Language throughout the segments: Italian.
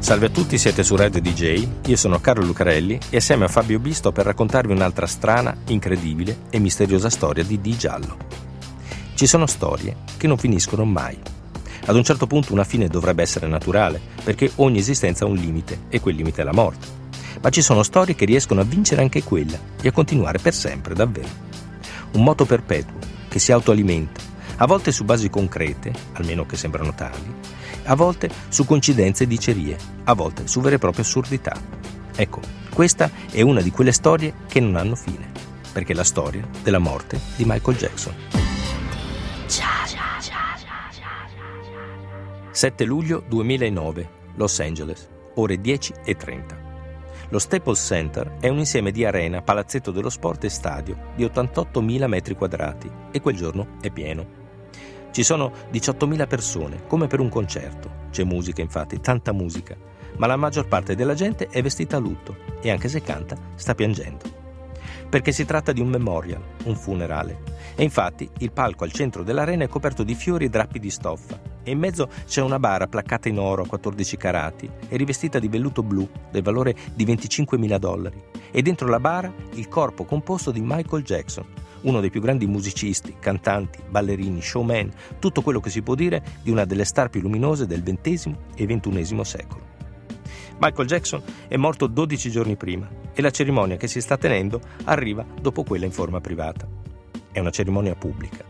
Salve a tutti, siete su Red DJ, io sono Carlo Lucarelli e assieme a Fabio Bisto per raccontarvi un'altra strana, incredibile e misteriosa storia di Di Giallo. Ci sono storie che non finiscono mai. Ad un certo punto una fine dovrebbe essere naturale, perché ogni esistenza ha un limite e quel limite è la morte. Ma ci sono storie che riescono a vincere anche quella e a continuare per sempre, davvero. Un moto perpetuo che si autoalimenta, a volte su basi concrete, almeno che sembrano tali, a volte su coincidenze e dicerie, a volte su vere e proprie assurdità. Ecco, questa è una di quelle storie che non hanno fine, perché è la storia della morte di Michael Jackson. 7 luglio 2009, Los Angeles, ore 10 e 30. Lo Staples Center è un insieme di arena, palazzetto dello sport e stadio di 88.000 metri quadrati e quel giorno è pieno. Ci sono 18.000 persone, come per un concerto. C'è musica, infatti, tanta musica, ma la maggior parte della gente è vestita a lutto e anche se canta sta piangendo. Perché si tratta di un memorial, un funerale. E infatti il palco al centro dell'arena è coperto di fiori e drappi di stoffa e in mezzo c'è una bara placcata in oro a 14 carati e rivestita di velluto blu del valore di 25.000 dollari e dentro la bara il corpo composto di Michael Jackson, uno dei più grandi musicisti, cantanti, ballerini, showman, tutto quello che si può dire di una delle star più luminose del XX e XXI secolo. Michael Jackson è morto 12 giorni prima e la cerimonia che si sta tenendo arriva dopo quella in forma privata. È una cerimonia pubblica.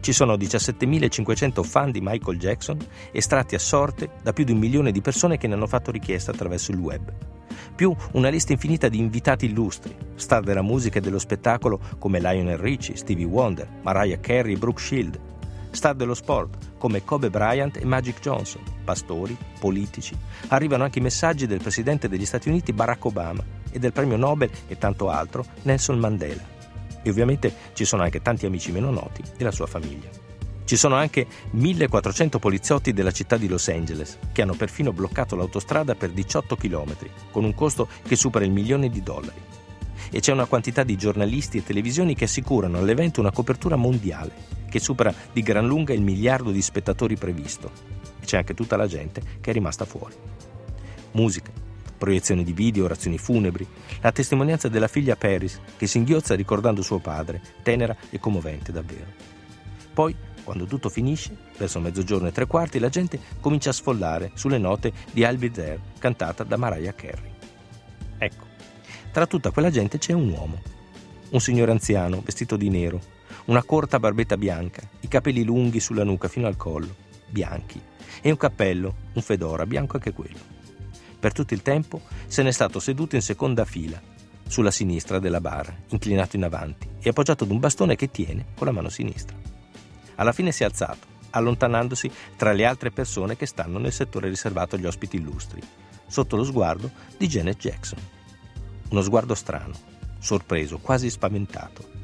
Ci sono 17.500 fan di Michael Jackson estratti a sorte da più di un milione di persone che ne hanno fatto richiesta attraverso il web più una lista infinita di invitati illustri, star della musica e dello spettacolo come Lionel Richie, Stevie Wonder, Mariah Carey e Brooke Shield, star dello sport come Kobe Bryant e Magic Johnson, pastori, politici. Arrivano anche i messaggi del presidente degli Stati Uniti Barack Obama e del premio Nobel e tanto altro Nelson Mandela. E ovviamente ci sono anche tanti amici meno noti e la sua famiglia. Ci sono anche 1400 poliziotti della città di Los Angeles che hanno perfino bloccato l'autostrada per 18 km con un costo che supera il milione di dollari. E c'è una quantità di giornalisti e televisioni che assicurano all'evento una copertura mondiale che supera di gran lunga il miliardo di spettatori previsto. E c'è anche tutta la gente che è rimasta fuori. Musica, proiezioni di video, orazioni funebri, la testimonianza della figlia Paris che si inghiozza ricordando suo padre, tenera e commovente davvero. Poi quando tutto finisce, verso mezzogiorno e tre quarti, la gente comincia a sfollare sulle note di I'll Be There, cantata da Mariah Carey. Ecco, tra tutta quella gente c'è un uomo, un signore anziano vestito di nero, una corta barbetta bianca, i capelli lunghi sulla nuca fino al collo, bianchi, e un cappello, un fedora, bianco anche quello. Per tutto il tempo se n'è stato seduto in seconda fila, sulla sinistra della bara, inclinato in avanti e appoggiato ad un bastone che tiene con la mano sinistra. Alla fine si è alzato, allontanandosi tra le altre persone che stanno nel settore riservato agli ospiti illustri, sotto lo sguardo di Janet Jackson. Uno sguardo strano, sorpreso, quasi spaventato.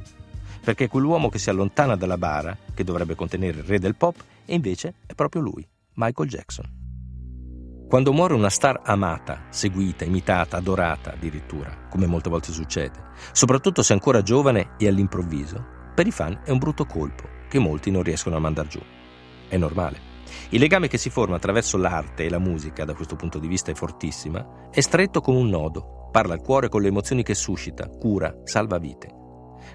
Perché quell'uomo che si allontana dalla bara, che dovrebbe contenere il re del pop, e invece è proprio lui, Michael Jackson. Quando muore una star amata, seguita, imitata, adorata addirittura, come molte volte succede, soprattutto se ancora giovane e all'improvviso, per i fan è un brutto colpo che molti non riescono a mandar giù. È normale. Il legame che si forma attraverso l'arte e la musica, da questo punto di vista è fortissima, è stretto come un nodo, parla al cuore con le emozioni che suscita, cura, salva vite.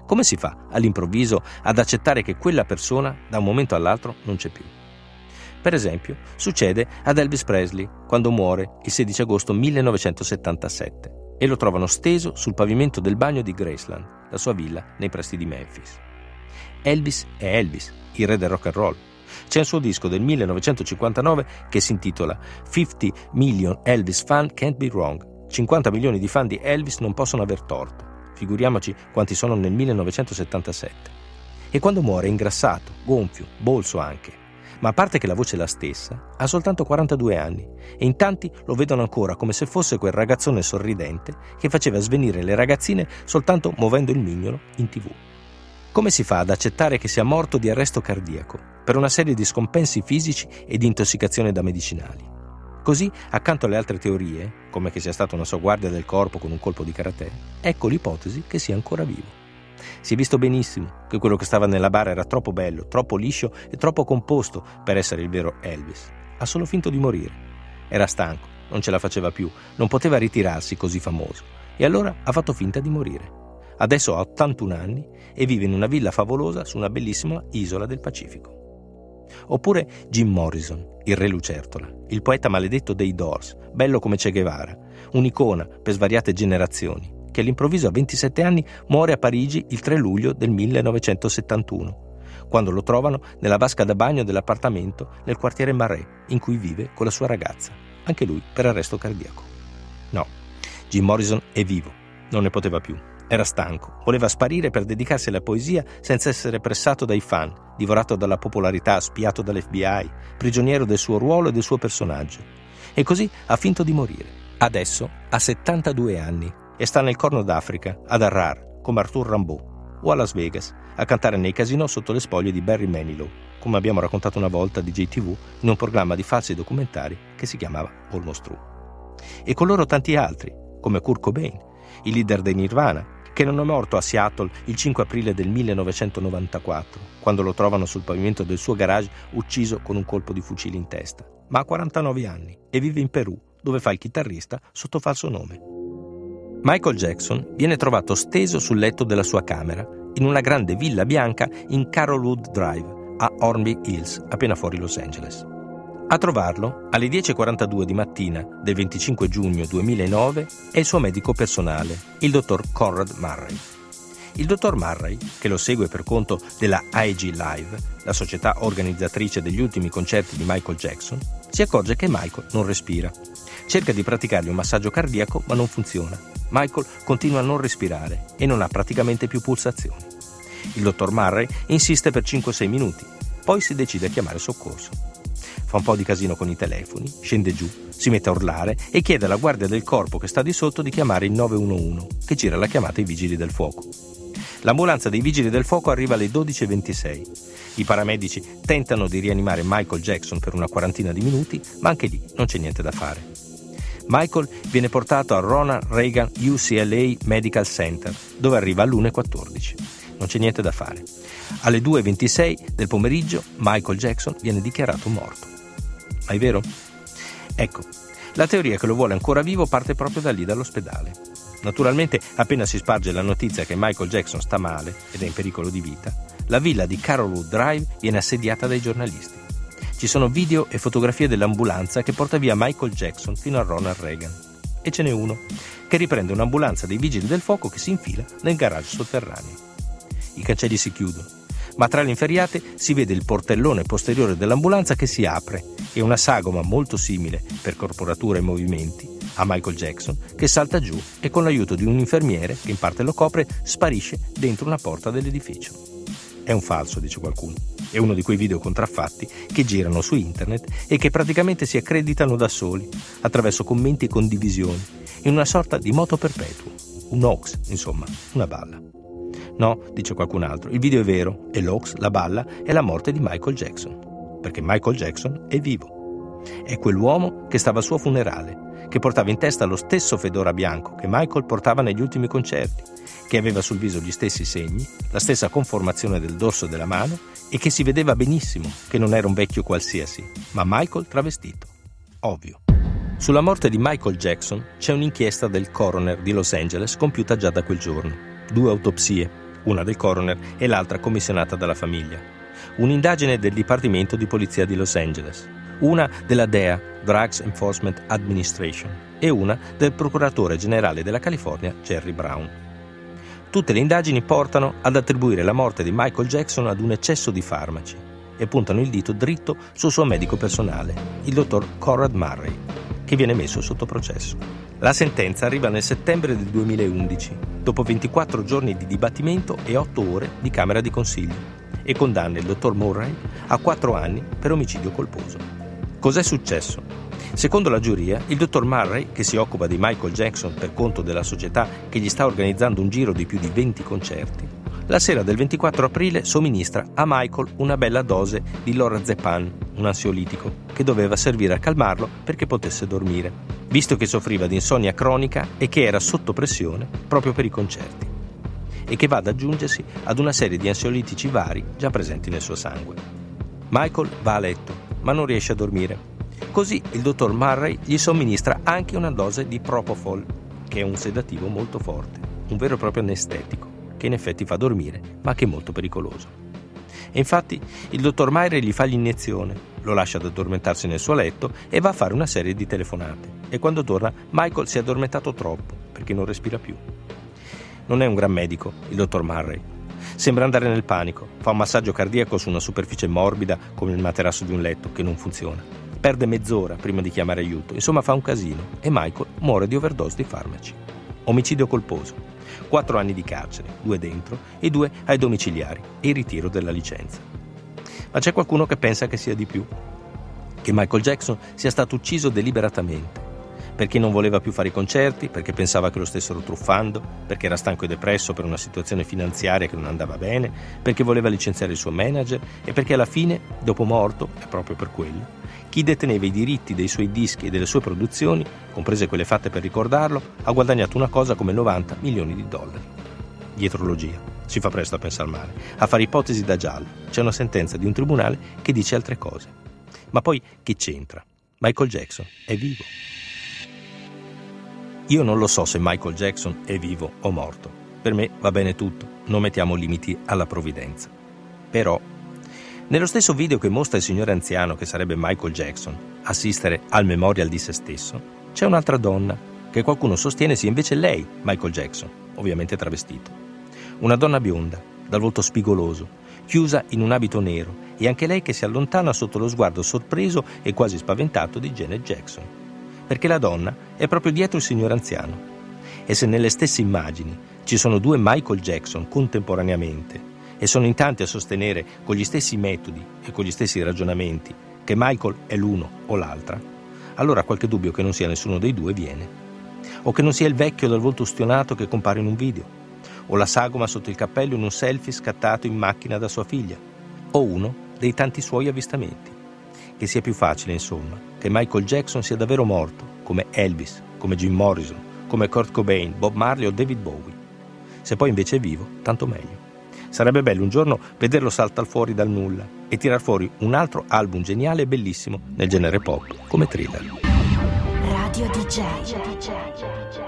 Come si fa all'improvviso ad accettare che quella persona da un momento all'altro non c'è più? Per esempio, succede ad Elvis Presley quando muore il 16 agosto 1977 e lo trovano steso sul pavimento del bagno di Graceland, la sua villa nei pressi di Memphis. Elvis è Elvis, il re del rock and roll. C'è un suo disco del 1959 che si intitola 50 Million Elvis Fan Can't Be Wrong. 50 milioni di fan di Elvis non possono aver torto. Figuriamoci quanti sono nel 1977. E quando muore è ingrassato, gonfio, bolso anche. Ma a parte che la voce è la stessa, ha soltanto 42 anni e in tanti lo vedono ancora come se fosse quel ragazzone sorridente che faceva svenire le ragazzine soltanto muovendo il mignolo in tv. Come si fa ad accettare che sia morto di arresto cardiaco per una serie di scompensi fisici e di intossicazione da medicinali? Così, accanto alle altre teorie, come che sia stata una sua guardia del corpo con un colpo di karate, ecco l'ipotesi che sia ancora vivo. Si è visto benissimo che quello che stava nella bara era troppo bello, troppo liscio e troppo composto per essere il vero Elvis. Ha solo finto di morire. Era stanco, non ce la faceva più, non poteva ritirarsi così famoso e allora ha fatto finta di morire. Adesso ha 81 anni e vive in una villa favolosa su una bellissima isola del Pacifico. Oppure Jim Morrison, il re lucertola, il poeta maledetto dei Doors, bello come Che Guevara, un'icona per svariate generazioni, che all'improvviso a 27 anni muore a Parigi il 3 luglio del 1971, quando lo trovano nella vasca da bagno dell'appartamento nel quartiere Marais, in cui vive con la sua ragazza, anche lui per arresto cardiaco. No, Jim Morrison è vivo, non ne poteva più. Era stanco, voleva sparire per dedicarsi alla poesia senza essere pressato dai fan, divorato dalla popolarità, spiato dall'FBI, prigioniero del suo ruolo e del suo personaggio. E così ha finto di morire. Adesso ha 72 anni e sta nel Corno d'Africa, ad Arrar, come Arthur Rimbaud, o a Las Vegas, a cantare nei casinò sotto le spoglie di Barry Manilow, come abbiamo raccontato una volta di JTV in un programma di falsi documentari che si chiamava Almost True. E con loro tanti altri, come Kurt Cobain, il leader dei Nirvana, che non è morto a Seattle il 5 aprile del 1994, quando lo trovano sul pavimento del suo garage ucciso con un colpo di fucile in testa, ma ha 49 anni e vive in Perù, dove fa il chitarrista sotto falso nome. Michael Jackson viene trovato steso sul letto della sua camera in una grande villa bianca in Carolwood Drive, a Hornby Hills, appena fuori Los Angeles. A trovarlo, alle 10.42 di mattina del 25 giugno 2009, è il suo medico personale, il dottor Conrad Murray. Il dottor Murray, che lo segue per conto della IG Live, la società organizzatrice degli ultimi concerti di Michael Jackson, si accorge che Michael non respira. Cerca di praticargli un massaggio cardiaco, ma non funziona. Michael continua a non respirare e non ha praticamente più pulsazioni. Il dottor Murray insiste per 5-6 minuti, poi si decide a chiamare soccorso fa un po' di casino con i telefoni, scende giù, si mette a urlare e chiede alla guardia del corpo che sta di sotto di chiamare il 911, che gira la chiamata ai vigili del fuoco. L'ambulanza dei vigili del fuoco arriva alle 12.26. I paramedici tentano di rianimare Michael Jackson per una quarantina di minuti, ma anche lì non c'è niente da fare. Michael viene portato al Ronald Reagan UCLA Medical Center, dove arriva all'1.14. Non c'è niente da fare. Alle 2.26 del pomeriggio Michael Jackson viene dichiarato morto. Ma è vero? Ecco, la teoria che lo vuole ancora vivo parte proprio da lì, dall'ospedale. Naturalmente, appena si sparge la notizia che Michael Jackson sta male ed è in pericolo di vita, la villa di Carolwood Drive viene assediata dai giornalisti. Ci sono video e fotografie dell'ambulanza che porta via Michael Jackson fino a Ronald Reagan. E ce n'è uno, che riprende un'ambulanza dei vigili del fuoco che si infila nel garage sotterraneo. I cancelli si chiudono ma tra le inferriate si vede il portellone posteriore dell'ambulanza che si apre e una sagoma molto simile, per corporatura e movimenti, a Michael Jackson, che salta giù e con l'aiuto di un infermiere, che in parte lo copre, sparisce dentro una porta dell'edificio. È un falso, dice qualcuno. È uno di quei video contraffatti che girano su internet e che praticamente si accreditano da soli, attraverso commenti e condivisioni, in una sorta di moto perpetuo. Un hoax, insomma, una balla. No, dice qualcun altro, il video è vero e l'Ox, la balla, è la morte di Michael Jackson. Perché Michael Jackson è vivo. È quell'uomo che stava al suo funerale, che portava in testa lo stesso fedora bianco che Michael portava negli ultimi concerti, che aveva sul viso gli stessi segni, la stessa conformazione del dorso della mano e che si vedeva benissimo che non era un vecchio qualsiasi, ma Michael travestito. Ovvio. Sulla morte di Michael Jackson c'è un'inchiesta del coroner di Los Angeles compiuta già da quel giorno. Due autopsie, una del coroner e l'altra commissionata dalla famiglia. Un'indagine del Dipartimento di Polizia di Los Angeles, una della DEA, Drugs Enforcement Administration, e una del procuratore generale della California, Jerry Brown. Tutte le indagini portano ad attribuire la morte di Michael Jackson ad un eccesso di farmaci e puntano il dito dritto sul suo medico personale, il dottor Conrad Murray, che viene messo sotto processo. La sentenza arriva nel settembre del 2011, dopo 24 giorni di dibattimento e 8 ore di Camera di Consiglio, e condanna il dottor Murray a 4 anni per omicidio colposo. Cos'è successo? Secondo la giuria, il dottor Murray, che si occupa di Michael Jackson per conto della società che gli sta organizzando un giro di più di 20 concerti, la sera del 24 aprile somministra a Michael una bella dose di lorazepam, un ansiolitico, che doveva servire a calmarlo perché potesse dormire, visto che soffriva di insonnia cronica e che era sotto pressione proprio per i concerti, e che va ad aggiungersi ad una serie di ansiolitici vari già presenti nel suo sangue. Michael va a letto, ma non riesce a dormire. Così il dottor Murray gli somministra anche una dose di Propofol, che è un sedativo molto forte, un vero e proprio anestetico che in effetti fa dormire, ma che è molto pericoloso. E infatti il dottor Meyer gli fa l'iniezione, lo lascia ad addormentarsi nel suo letto e va a fare una serie di telefonate. E quando torna, Michael si è addormentato troppo perché non respira più. Non è un gran medico, il dottor Murray. Sembra andare nel panico, fa un massaggio cardiaco su una superficie morbida come il materasso di un letto che non funziona. Perde mezz'ora prima di chiamare aiuto, insomma fa un casino e Michael muore di overdose di farmaci. Omicidio colposo. Quattro anni di carcere, due dentro e due ai domiciliari e il ritiro della licenza. Ma c'è qualcuno che pensa che sia di più, che Michael Jackson sia stato ucciso deliberatamente, perché non voleva più fare i concerti, perché pensava che lo stessero truffando, perché era stanco e depresso per una situazione finanziaria che non andava bene, perché voleva licenziare il suo manager e perché alla fine, dopo morto, è proprio per quello, chi deteneva i diritti dei suoi dischi e delle sue produzioni, comprese quelle fatte per ricordarlo, ha guadagnato una cosa come 90 milioni di dollari. Dietrologia. Si fa presto a pensare male. A fare ipotesi da giallo. C'è una sentenza di un tribunale che dice altre cose. Ma poi che c'entra? Michael Jackson è vivo. Io non lo so se Michael Jackson è vivo o morto. Per me va bene tutto, non mettiamo limiti alla provvidenza. Però nello stesso video che mostra il signore anziano, che sarebbe Michael Jackson, assistere al memorial di se stesso, c'è un'altra donna, che qualcuno sostiene sia invece lei, Michael Jackson, ovviamente travestito. Una donna bionda, dal volto spigoloso, chiusa in un abito nero, e anche lei che si allontana sotto lo sguardo sorpreso e quasi spaventato di Janet Jackson. Perché la donna è proprio dietro il signore anziano. E se nelle stesse immagini ci sono due Michael Jackson contemporaneamente, e sono in tanti a sostenere con gli stessi metodi e con gli stessi ragionamenti che Michael è l'uno o l'altra, allora qualche dubbio che non sia nessuno dei due viene. O che non sia il vecchio dal volto ustionato che compare in un video, o la sagoma sotto il cappello in un selfie scattato in macchina da sua figlia, o uno dei tanti suoi avvistamenti. Che sia più facile, insomma, che Michael Jackson sia davvero morto, come Elvis, come Jim Morrison, come Kurt Cobain, Bob Marley o David Bowie. Se poi invece è vivo, tanto meglio. Sarebbe bello un giorno vederlo saltar fuori dal nulla e tirar fuori un altro album geniale e bellissimo nel genere pop, come thriller. Radio DJ.